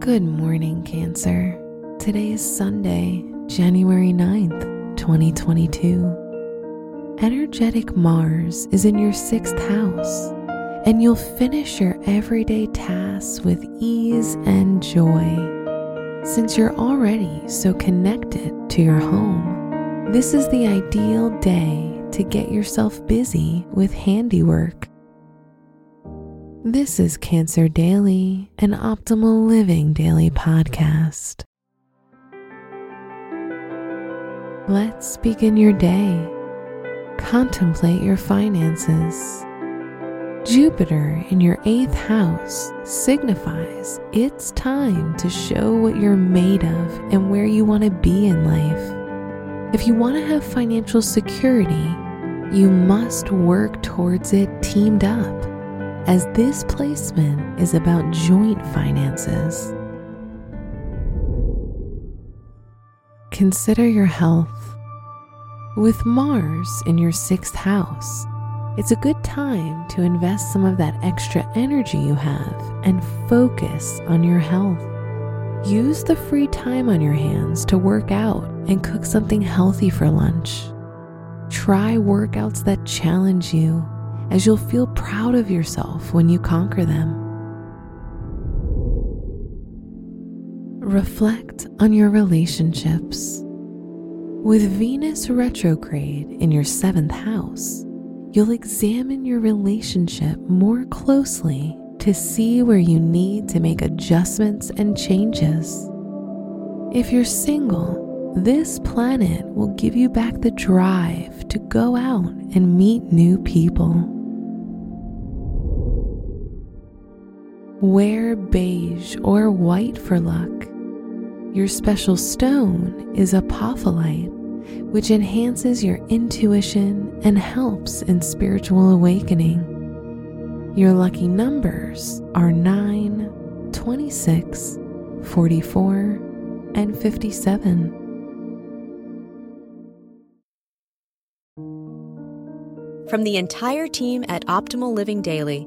Good morning, Cancer. Today is Sunday, January 9th, 2022. Energetic Mars is in your sixth house, and you'll finish your everyday tasks with ease and joy. Since you're already so connected to your home, this is the ideal day to get yourself busy with handiwork. This is Cancer Daily, an optimal living daily podcast. Let's begin your day. Contemplate your finances. Jupiter in your eighth house signifies it's time to show what you're made of and where you want to be in life. If you want to have financial security, you must work towards it teamed up as this placement is about joint finances. Consider your health. With Mars in your sixth house, it's a good time to invest some of that extra energy you have and focus on your health. Use the free time on your hands to work out and cook something healthy for lunch. Try workouts that challenge you as you'll feel proud of yourself when you conquer them. Reflect on your relationships. With Venus retrograde in your seventh house, you'll examine your relationship more closely to see where you need to make adjustments and changes. If you're single, this planet will give you back the drive to go out and meet new people. Wear beige or white for luck. Your special stone is apophyllite, which enhances your intuition and helps in spiritual awakening. Your lucky numbers are 9, 26, 44, and 57. From the entire team at Optimal Living Daily,